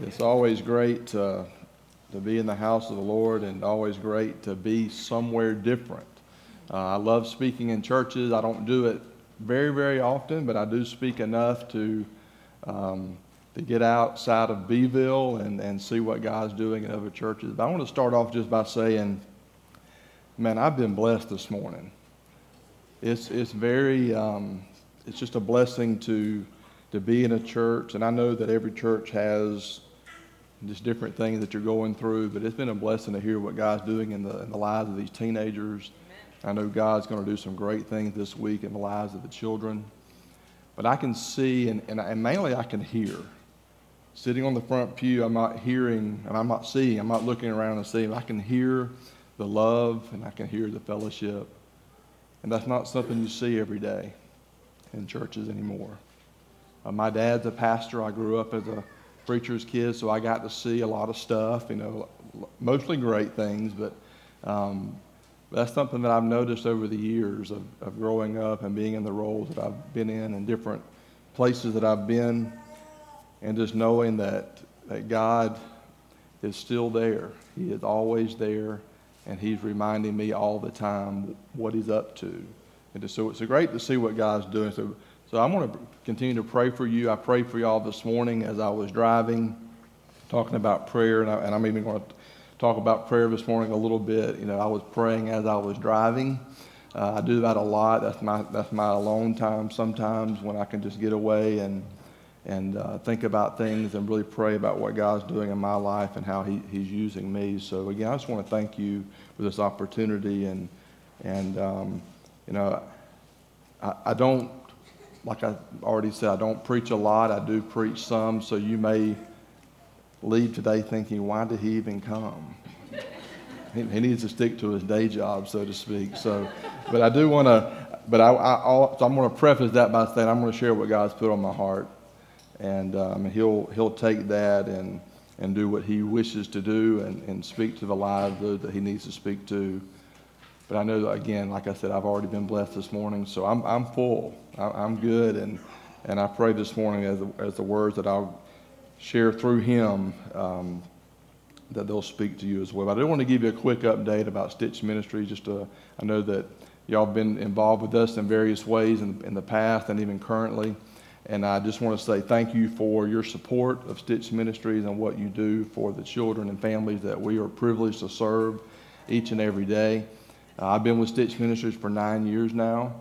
It's always great to, to be in the house of the Lord and always great to be somewhere different. Uh, I love speaking in churches. I don't do it very, very often, but I do speak enough to, um, to get outside of Beeville and, and see what God's doing in other churches. But I want to start off just by saying, man, I've been blessed this morning. It's, it's very, um, it's just a blessing to, to be in a church. And I know that every church has just different things that you're going through, but it's been a blessing to hear what God's doing in the, in the lives of these teenagers. I know God's going to do some great things this week in the lives of the children. But I can see, and, and, and mainly I can hear. Sitting on the front pew, I'm not hearing, and I'm not seeing, I'm not looking around and seeing. I can hear the love and I can hear the fellowship. And that's not something you see every day in churches anymore. Uh, my dad's a pastor. I grew up as a preacher's kid, so I got to see a lot of stuff, you know, mostly great things, but um, that's something that I've noticed over the years of, of growing up and being in the roles that I've been in and different places that I've been, and just knowing that, that God is still there. He is always there, and He's reminding me all the time what He's up to. And so it's great to see what God's doing. So, so I'm going to continue to pray for you. I prayed for y'all this morning as I was driving, talking about prayer, and, I, I'm even going to talk about prayer this morning a little bit. You know, I was praying as I was driving. Uh, I do that a lot. That's my that's my alone time. Sometimes when I can just get away and and uh, think about things and really pray about what God's doing in my life and how he, He's using me. So again, I just want to thank you for this opportunity and and um, you know, I, I don't like I already said, I don't preach a lot. I do preach some. So you may leave today thinking, why did he even come? he, he, needs to stick to his day job, so to speak. So, but I do want to, but I, I, so I'm going to preface that by saying I'm going to share what God's put on my heart, and um, he'll he'll take that and and do what he wishes to do and, and speak to the lives that he needs to speak to. But I know again, like I said, I've already been blessed this morning, so I'm I'm full. I, am good, and and I pray this morning as the, as the words that I'll share through him um, that they'll speak to you as well. But I do want to give you a quick update about Stitch Ministry. Just to, I know that y'all have been involved with us in various ways in, in the past and even currently. And I just want to say thank you for your support of Stitch Ministries and what you do for the children and families that we are privileged to serve each and every day. Uh, I've been with Stitch Ministries for nine years now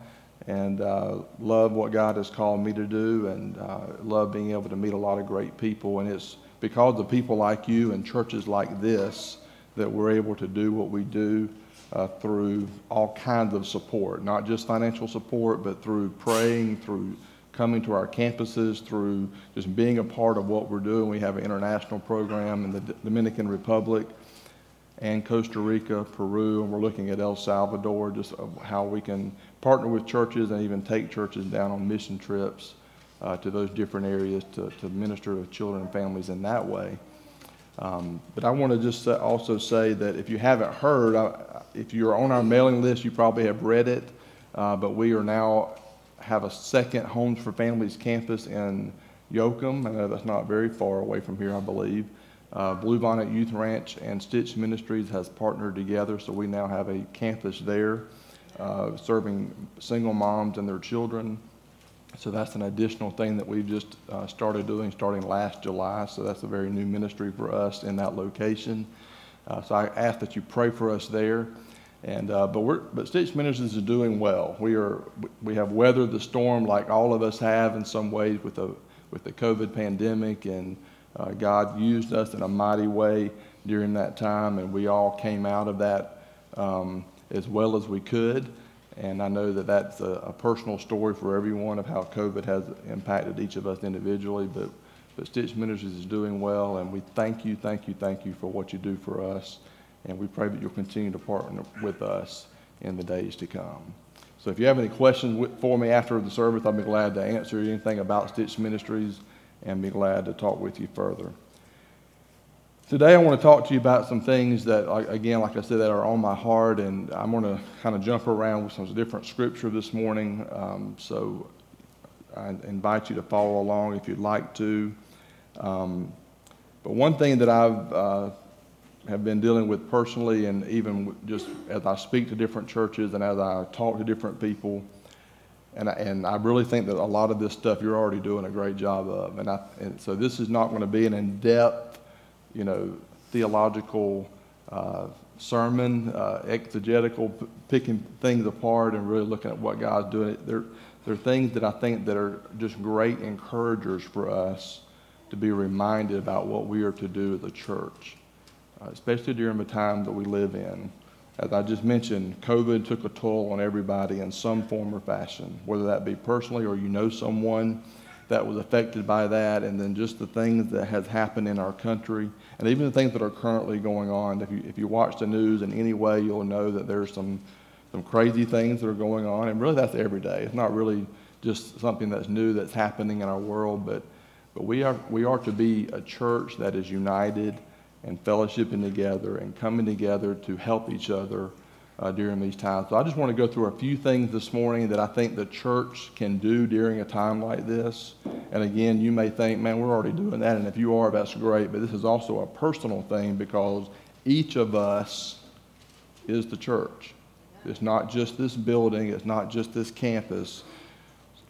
and uh, love what God has called me to do, and uh, love being able to meet a lot of great people. And it's because of people like you and churches like this that we're able to do what we do uh, through all kinds of support, not just financial support, but through praying, through coming to our campuses, through just being a part of what we're doing. We have an international program in the Dominican Republic and Costa Rica, Peru, and we're looking at El Salvador, just how we can partner with churches and even take churches down on mission trips uh, to those different areas to, to minister to children and families in that way. Um, but I want to just also say that if you haven't heard, uh, if you're on our mailing list, you probably have read it. Uh, but we are now have a second Homes for Families campus in Yoakum. I know that's not very far away from here, I believe. Uh, Bluebonnet Youth Ranch and Stitch Ministries has partnered together, so we now have a campus there uh, serving single moms and their children. So that's an additional thing that we've just uh, started doing starting last July. So that's a very new ministry for us in that location. Uh, so I ask that you pray for us there. And uh, but we're but Stitch Ministries is doing well. We are we have weathered the storm like all of us have in some ways with the with the COVID pandemic and uh, God used us in a mighty way during that time, and we all came out of that um, as well as we could. And I know that that's a, a, personal story for everyone of how COVID has impacted each of us individually, but but Stitch Ministries is doing well, and we thank you, thank you, thank you for what you do for us, and we pray that you'll continue to partner with us in the days to come. So if you have any questions for me after the service, I'll be glad to answer anything about Stitch Ministries and be glad to talk with you further. Today, I want to talk to you about some things that, again, like I said, that are on my heart, and I'm going to kind of jump around with some different scripture this morning. Um, so I invite you to follow along if you'd like to. Um, but one thing that I've uh, have been dealing with personally, and even just as I speak to different churches and as I talk to different people, and I, and I really think that a lot of this stuff you're already doing a great job of. And, I, and so this is not going to be an in-depth, you know, theological uh, sermon, uh, exegetical, p- picking things apart and really looking at what God's doing. There, there are things that I think that are just great encouragers for us to be reminded about what we are to do as a church, uh, especially during the time that we live in. As I just mentioned, COVID took a toll on everybody in some form or fashion, whether that be personally or you know someone that was affected by that, and then just the things that has happened in our country, and even the things that are currently going on. If you, if you watch the news in any way, you'll know that there's some, some crazy things that are going on, and really that's every day. It's not really just something that's new that's happening in our world, but but we are, we are to be a church that is united and fellowshipping together and coming together to help each other uh, during these times. So I just want to go through a few things this morning that I think the church can do during a time like this. And again, you may think, man, we're already doing that. And if you are, that's great. But this is also a personal thing because each of us is the church. It's not just this building, it's not just this campus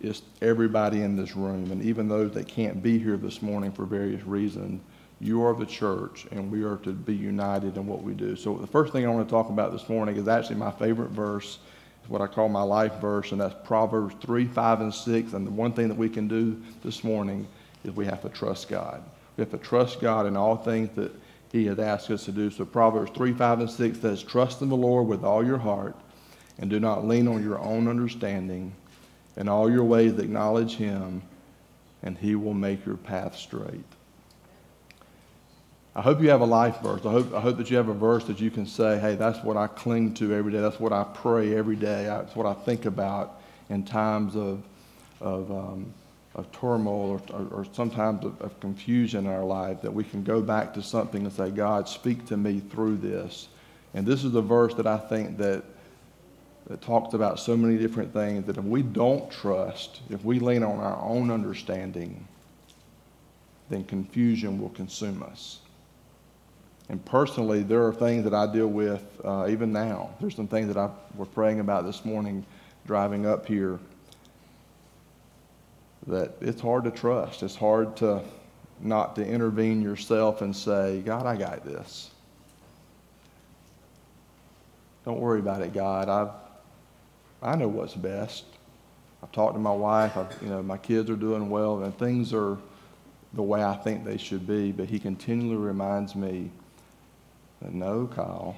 It's everybody in this room, and even those that can't be here this morning for various reasons, you are the church, and we are to be united in what we do. So, the first thing I want to talk about this morning is actually my favorite verse, what I call my life verse, and that's Proverbs 3, 5, and 6. And the one thing that we can do this morning is we have to trust God. We have to trust God in all things that He has asked us to do. So, Proverbs 3, 5, and 6 says, Trust in the Lord with all your heart, and do not lean on your own understanding in all your ways, acknowledge him, and he will make your path straight. I hope you have a life verse. I hope, I hope that you have a verse that you can say, hey, that's what I cling to every day. That's what I pray every day. That's what I think about in times of, of, um, of turmoil or, or, or sometimes of, of, confusion in our life, that we can go back to something and say, God, speak to me through this. And this is a verse that I think that that talks about so many different things that if we don't trust, if we lean on our own understanding, then confusion will consume us. And personally, there are things that I deal with uh, even now. There's some things that I was praying about this morning driving up here that it's hard to trust. It's hard to not to intervene yourself and say, God, I got this. Don't worry about it, God. I've I know what's best. I've talked to my wife. I've, you know, my kids are doing well, and things are the way I think they should be. But he continually reminds me no, Kyle,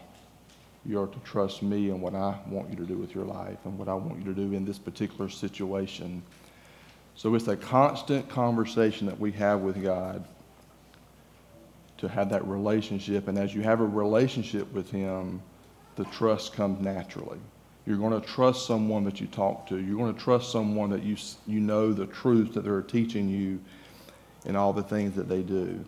you are to trust me and what I want you to do with your life and what I want you to do in this particular situation. So it's a constant conversation that we have with God to have that relationship. And as you have a relationship with Him, the trust comes naturally. You're going to trust someone that you talk to. You're going to trust someone that you, you know the truth that they're teaching you and all the things that they do.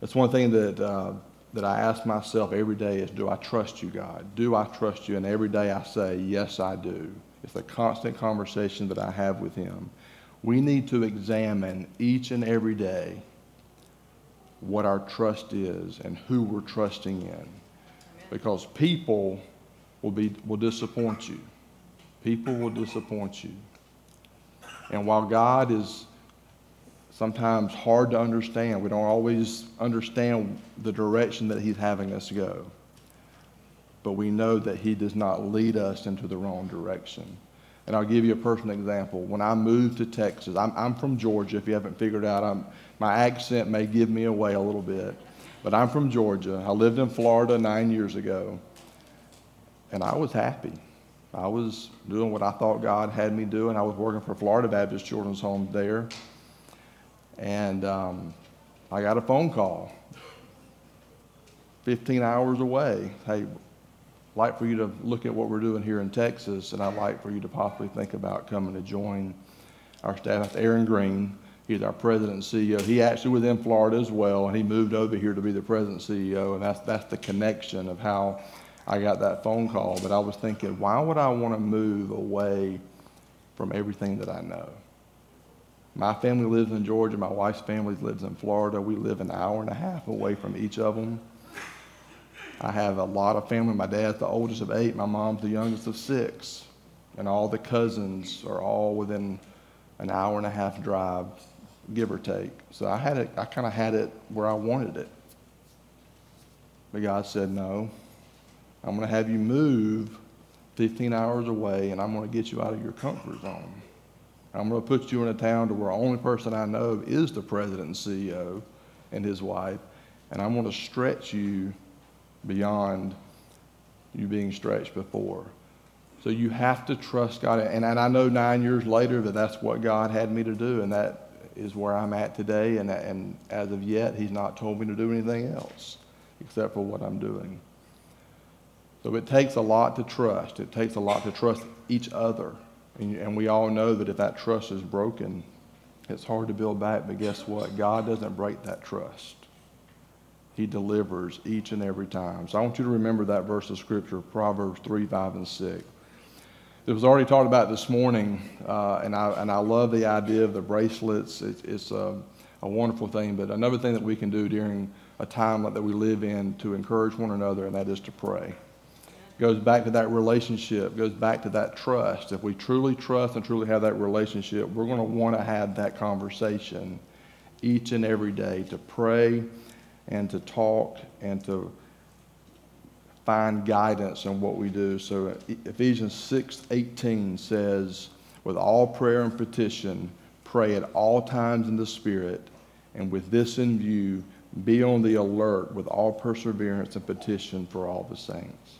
That's one thing that, uh, that I ask myself every day is, do I trust you, God? Do I trust you? And every day I say, yes, I do. It's a constant conversation that I have with him. We need to examine each and every day what our trust is and who we're trusting in. Because people will, be, will disappoint you. People will disappoint you. And while God is sometimes hard to understand, we don't always understand the direction that He's having us go. But we know that He does not lead us into the wrong direction. And I'll give you a personal example. When I moved to Texas, I'm, I'm from Georgia. If you haven't figured out, I'm, my accent may give me away a little bit. But I'm from Georgia. I lived in Florida nine years ago. And I was happy. I was doing what I thought God had me doing. I was working for Florida Baptist Children's Home there. And um, I got a phone call 15 hours away. Hey, like for you to look at what we're doing here in Texas, and I'd like for you to possibly think about coming to join our staff. Aaron Green, he's our president and CEO. He actually was in Florida as well, and he moved over here to be the president and CEO, and that's, that's the connection of how I got that phone call. But I was thinking, why would I want to move away from everything that I know? My family lives in Georgia. My wife's family lives in Florida. We live an hour and a half away from each of them. I have a lot of family. My dad's the oldest of eight. My mom's the youngest of six. And all the cousins are all within an hour and a half drive, give or take. So I had it, I kind of had it where I wanted it. But God said, no, I'm going to have you move 15 hours away and I'm going to get you out of your comfort zone. I'm going to put you in a town to where the only person I know is the president and CEO and his wife, and I'm going to stretch you beyond you being stretched before. So you have to trust God. And, and I know nine years later that that's what God had me to do, and that is where I'm at today. And, and as of yet, He's not told me to do anything else except for what I'm doing. So it takes a lot to trust. It takes a lot to trust each other. And, we all know that if that trust is broken, it's hard to build back. But guess what? God doesn't break that trust. He delivers each and every time. So I want you to remember that verse of Scripture, Proverbs 3, 5, and 6. It was already talked about this morning, uh, and, I, and I love the idea of the bracelets. It, it's a, a wonderful thing. But another thing that we can do during a time that we live in to encourage one another, and that is to pray. Goes back to that relationship, goes back to that trust. If we truly trust and truly have that relationship, we're going to want to have that conversation each and every day to pray and to talk and to find guidance in what we do. So Ephesians 6:18 says, "With all prayer and petition, pray at all times in the Spirit, and with this in view, be on the alert with all perseverance and petition for all the saints."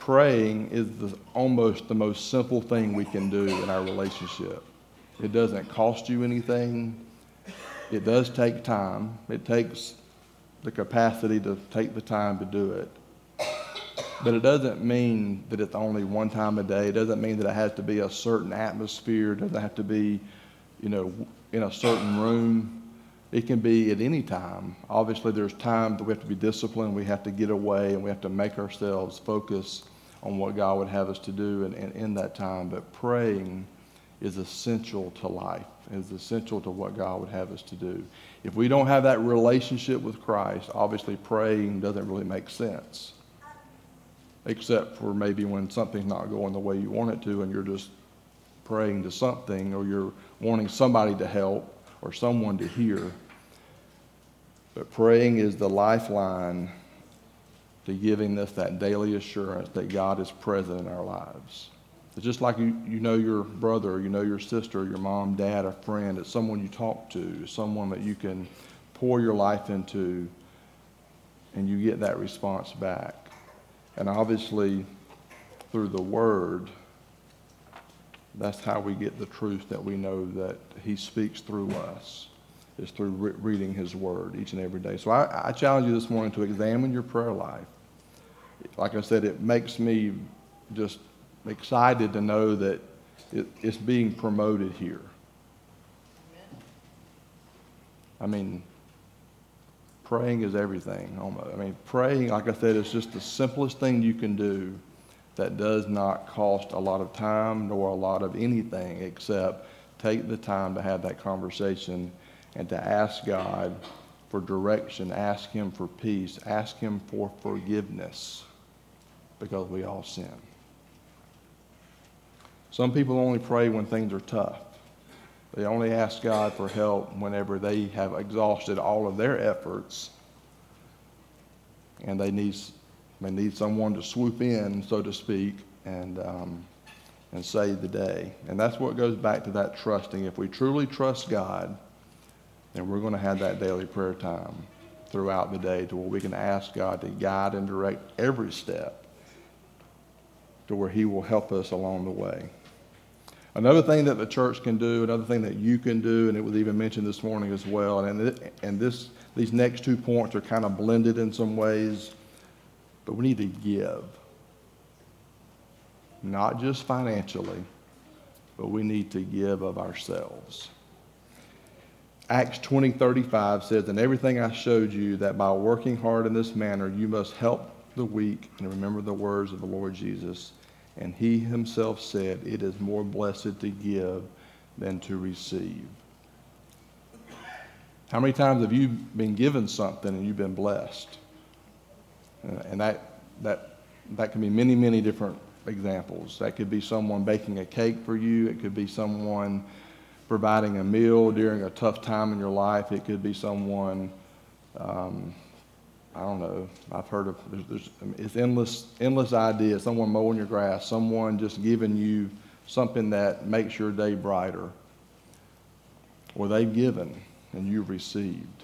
Praying is the, almost the most simple thing we can do in our relationship. It doesn't cost you anything. It does take time. It takes the capacity to take the time to do it. But it doesn't mean that it's only one time a day. It doesn't mean that it has to be a certain atmosphere. It doesn't have to be, you know, in a certain room. It can be at any time. Obviously, there's times that we have to be disciplined. We have to get away and we have to make ourselves focus on what God would have us to do and, and in that time. But praying is essential to life, is essential to what God would have us to do. If we don't have that relationship with Christ, obviously praying doesn't really make sense. Except for maybe when something's not going the way you want it to and you're just praying to something or you're wanting somebody to help or someone to hear. But praying is the lifeline to giving us that daily assurance that God is present in our lives. It's just like you, you know your brother, you know your sister, your mom, dad, a friend. It's someone you talk to, someone that you can pour your life into, and you get that response back. And obviously, through the Word, that's how we get the truth that we know that He speaks through us, is through re- reading His Word each and every day. So I, I challenge you this morning to examine your prayer life. Like I said, it makes me just excited to know that it, it's being promoted here. I mean, praying is everything. Almost. I mean, praying, like I said, is just the simplest thing you can do that does not cost a lot of time nor a lot of anything except take the time to have that conversation and to ask God for direction, ask Him for peace, ask Him for forgiveness because we all sin. Some people only pray when things are tough. They only ask God for help whenever they have exhausted all of their efforts and they need, they need someone to swoop in, so to speak, and, um, and save the day. And that's what goes back to that trusting. If we truly trust God, then we're going to have that daily prayer time throughout the day to where we can ask God to guide and direct every step to where He will help us along the way. Another thing that the church can do, another thing that you can do, and it was even mentioned this morning as well, and, and this, these next two points are kind of blended in some ways, but we need to give. Not just financially, but we need to give of ourselves. Acts 20 35 says, And everything I showed you, that by working hard in this manner, you must help the weak and remember the words of the Lord Jesus and he himself said, It is more blessed to give than to receive. How many times have you been given something and you've been blessed? Uh, and that, that, that can be many, many different examples. That could be someone baking a cake for you, it could be someone providing a meal during a tough time in your life, it could be someone. Um, I don't know. I've heard of there's, there's it's endless endless ideas. Someone mowing your grass, someone just giving you something that makes your day brighter. Or they've given and you've received.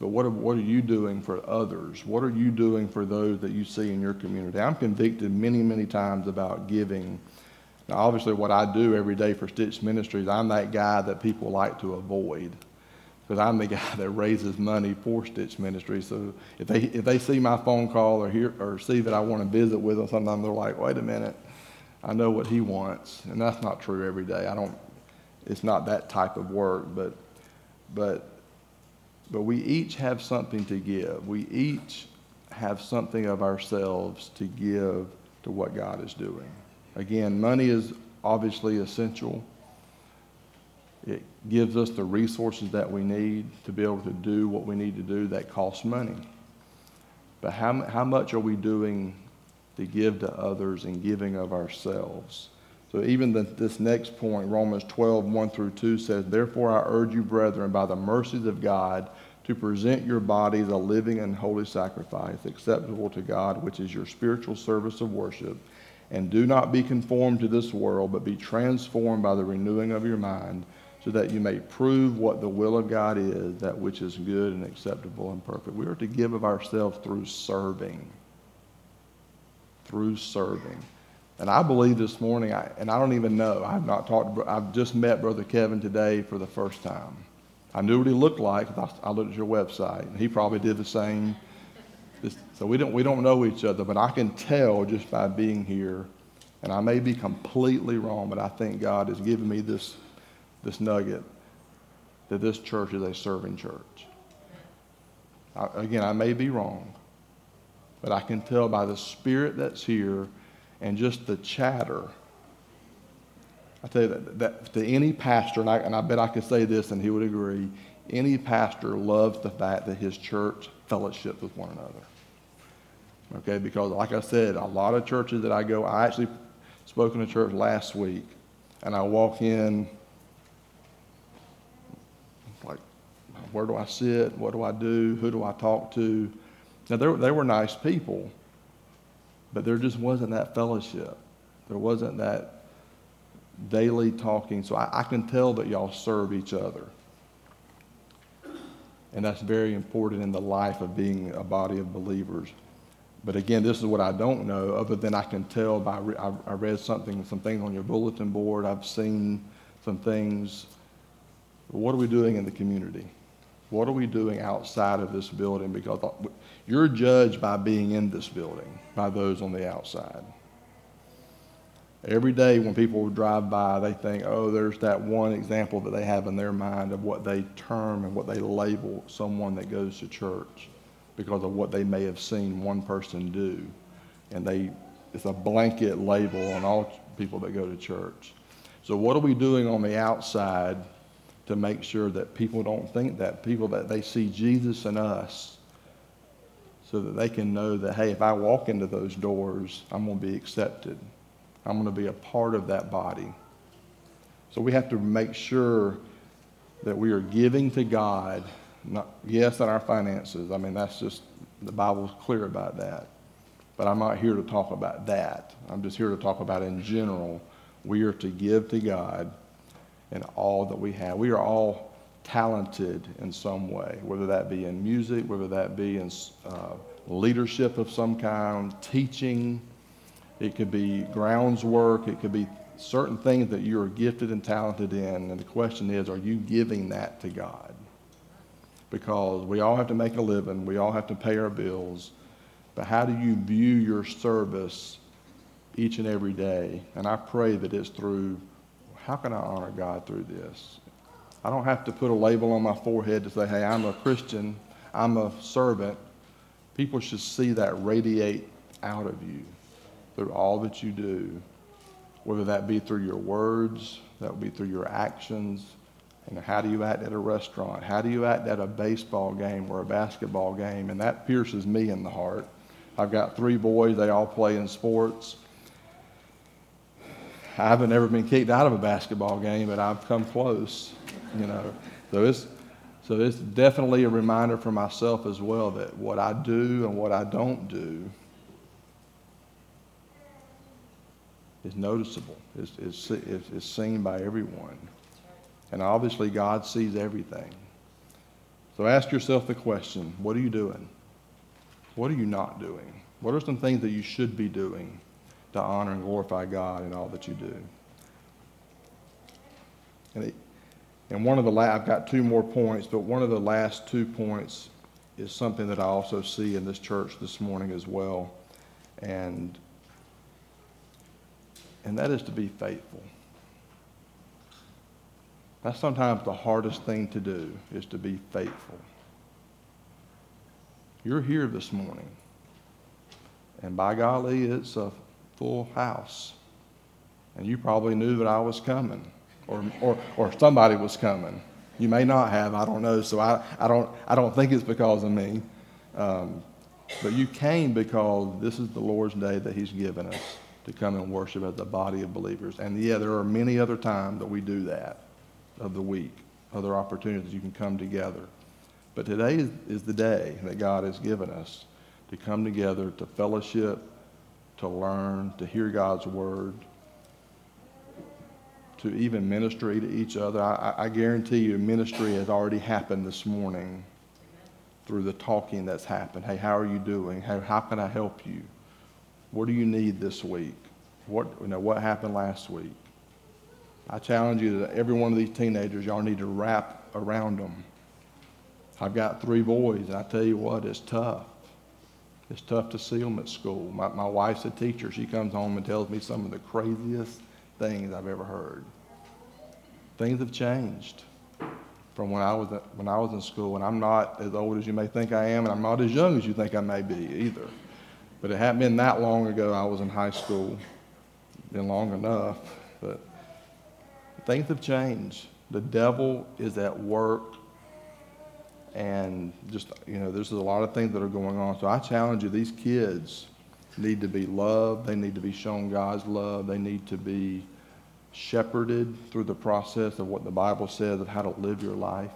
But what what are you doing for others? What are you doing for those that you see in your community? I'm convicted many, many times about giving. Now, obviously, what I do every day for Stitch Ministries, I'm that guy that people like to avoid because I'm the guy that raises money for Stitch Ministry. So if they if they see my phone call or hear or see that I want to visit with them, sometimes they're like, "Wait a minute, I know what he wants," and that's not true every day. I don't. It's not that type of work, but but but we each have something to give. We each have something of ourselves to give to what God is doing. Again, money is obviously essential. It gives us the resources that we need to be able to do what we need to do that costs money. But how, how much are we doing to give to others and giving of ourselves? So even the, this next point, Romans 12, 1 through 2 says, Therefore I urge you, brethren, by the mercies of God, to present your bodies a living and holy sacrifice, acceptable to God, which is your spiritual service of worship. And do not be conformed to this world, but be transformed by the renewing of your mind so that you may prove what the will of God is, that which is good and acceptable and perfect. We are to give of ourselves through serving. Through serving. And I believe this morning, I, and I don't even know, I've not talked, I've just met Brother Kevin today for the first time. I knew what he looked like I, looked at your website, and he probably did the same. So we don't, we don't know each other, but I can tell just by being here, and I may be completely wrong, but I think God has given me this this nugget that this church is a serving church. I, again, I may be wrong, but I can tell by the spirit that's here and just the chatter. I tell you that, that to any pastor, and I, and I bet I could say this and he would agree, any pastor loves the fact that his church fellowships with one another. Okay, because like I said, a lot of churches that I go, I actually spoke in a church last week, and I walk in like, Where do I sit? What do I do? Who do I talk to? Now, they were nice people, but there just wasn't that fellowship. There wasn't that daily talking. So I, I can tell that y'all serve each other. And that's very important in the life of being a body of believers. But again, this is what I don't know, other than I can tell by I, I read something, some things on your bulletin board. I've seen some things. What are we doing in the community? What are we doing outside of this building? Because you're judged by being in this building, by those on the outside. Every day when people drive by, they think, oh, there's that one example that they have in their mind of what they term and what they label someone that goes to church because of what they may have seen one person do. And they, it's a blanket label on all people that go to church. So, what are we doing on the outside to make sure that people don't think that, people that they see Jesus in us so that they can know that, hey, if I walk into those doors, I'm going to be accepted. I'm going to be a part of that body. So we have to make sure that we are giving to God, not, yes, in our finances. I mean, that's just, the Bible's clear about that. But I'm not here to talk about that. I'm just here to talk about in general. We are to give to God in all that we have. We are all talented in some way, whether that be in music, whether that be in uh, leadership of some kind, teaching. It could be grounds work. It could be certain things that you are gifted and talented in, and the question is, are you giving that to God? Because we all have to make a living, we all have to pay our bills, but how do you view your service each and every day? And I pray that it's through how can I honor God through this? I don't have to put a label on my forehead to say, hey, I'm a Christian, I'm a servant. People should see that radiate out of you through all that you do, whether that be through your words, that would be through your actions. And how do you act at a restaurant? How do you act at a baseball game or a basketball game? And that pierces me in the heart. I've got three boys, they all play in sports. I haven't ever been kicked out of a basketball game, but I've come close, you know. So it's, so it's definitely a reminder for myself as well that what I do and what I don't do is noticeable, is, is, is seen by everyone. And obviously, God sees everything. So ask yourself the question what are you doing? What are you not doing? What are some things that you should be doing? to honor and glorify God in all that you do. And, it, and one of the last, I've got two more points, but one of the last two points is something that I also see in this church this morning as well. And, and that is to be faithful. That's sometimes the hardest thing to do, is to be faithful. You're here this morning. And by golly, it's a full house. And you probably knew that I was coming, or, or, or somebody was coming. You may not have, I don't know. So I, I, don't, I don't think it's because of me. Um, but you came because this is the Lord's day that He's given us to come and worship as the body of believers. And yeah, there are many other times that we do that of the week, other opportunities you can come together. But today is, is the day that God has given us to come together to fellowship to learn, to hear God's word, to even ministry to each other. I, I guarantee you, ministry has already happened this morning through the talking that's happened. Hey, how are you doing? How, how can I help you? What do you need this week? What, you know, what happened last week? I challenge you that every one of these teenagers, y'all need to wrap around them. I've got three boys, and I tell you what, it's tough. It's tough to see them at school. My, my wife's a teacher. She comes home and tells me some of the craziest things I've ever heard. Things have changed from when I was when I was in school, and I'm not as old as you may think I am, and I'm not as young as you think I may be either. But it hadn't been that long ago. I was in high school. Been long enough, things have changed. The devil is at work and just you know there's a lot of things that are going on. So i challenge you these kids need to be loved. They need to be shown god's love. They need to be shepherded through the process of what the bible says of how to live your life.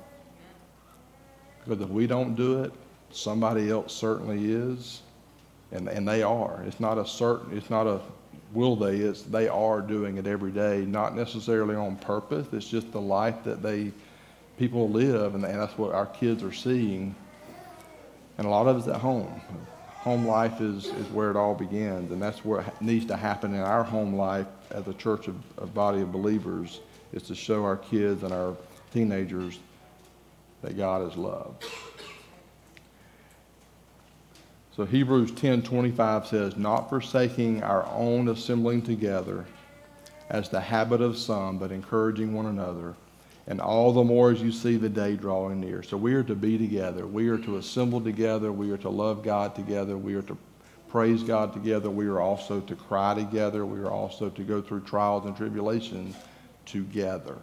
Because if we don't do it somebody else certainly is and, and they are. It's not a certain it's not a will they it's they are doing it every day not necessarily on purpose it's just the life that they people live, and, that's what our kids are seeing. And a lot of it's at home. Home life is, is where it all begins, and that's what needs to happen in our home life as a church of a body of believers is to show our kids and our teenagers that God is love. So Hebrews 10:25 says, "Not forsaking our own assembling together, as the habit of some, but encouraging one another." and all the more as you see the day drawing near. So we are to be together. We are to assemble together. We are to love God together. We are to praise God together. We are also to cry together. We are also to go through trials and tribulations together.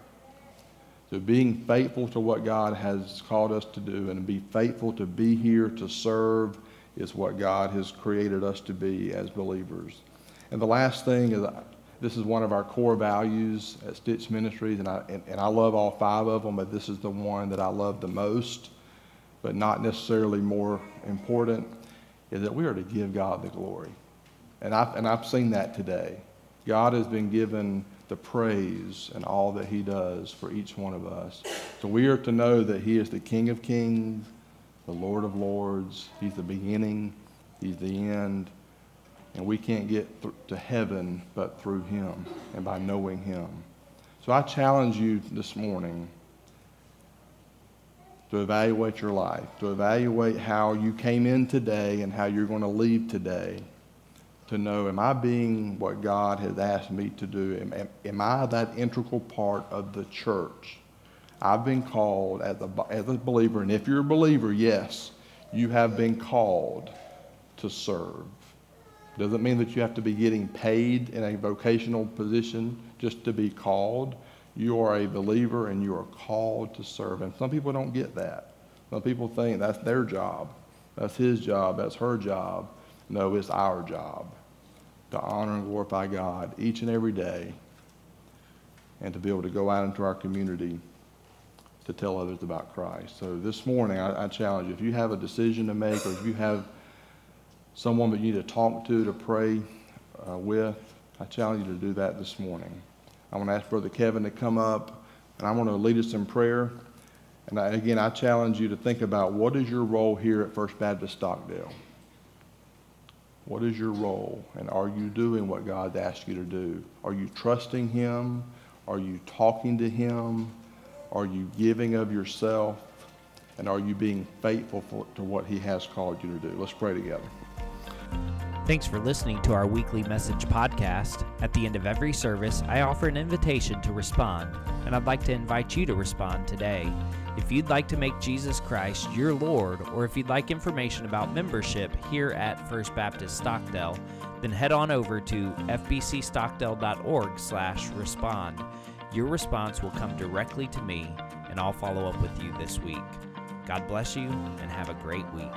So being faithful to what God has called us to do and be faithful to be here to serve is what God has created us to be as believers. And the last thing is this is one of our core values at Stitch Ministries, and I, and, and I love all five of them, but this is the one that I love the most, but not necessarily more important, is that we are to give God the glory. And I've, and I've seen that today. God has been given the praise and all that He does for each one of us. So we are to know that He is the King of Kings, the Lord of Lords. He's the beginning, He's the end. And we can't get th- to heaven but through Him and by knowing Him. So I challenge you this morning to evaluate your life, to evaluate how you came in today and how you're going to leave today, to know, am I being what God has asked me to do? Am, am, am I that integral part of the church? I've been called as a, as a believer, and if you're a believer, yes, you have been called to serve. Doesn't mean that you have to be getting paid in a vocational position just to be called. You are a believer and you are called to serve. And some people don't get that. Some people think that's their job. That's his job. That's her job. No, it's our job to honor and glorify God each and every day and to be able to go out into our community to tell others about Christ. So this morning, I, I challenge you if you have a decision to make or if you have someone that you need to talk to, to pray uh, with, I challenge you to do that this morning. I want to ask Brother Kevin to come up, and I want to lead us in prayer. And I, again, I challenge you to think about what is your role here at First Baptist Stockdale? What is your role? And are you doing what God asked you to do? Are you trusting Him? Are you talking to Him? Are you giving of yourself? And are you being faithful for, to what He has called you to do? Let's pray together. Thanks for listening to our weekly message podcast. At the end of every service, I offer an invitation to respond, and I'd like to invite you to respond today. If you'd like to make Jesus Christ your Lord, or if you'd like information about membership here at First Baptist Stockdale, then head on over to fbcstockdale.org/respond. Your response will come directly to me, and I'll follow up with you this week. God bless you, and have a great week.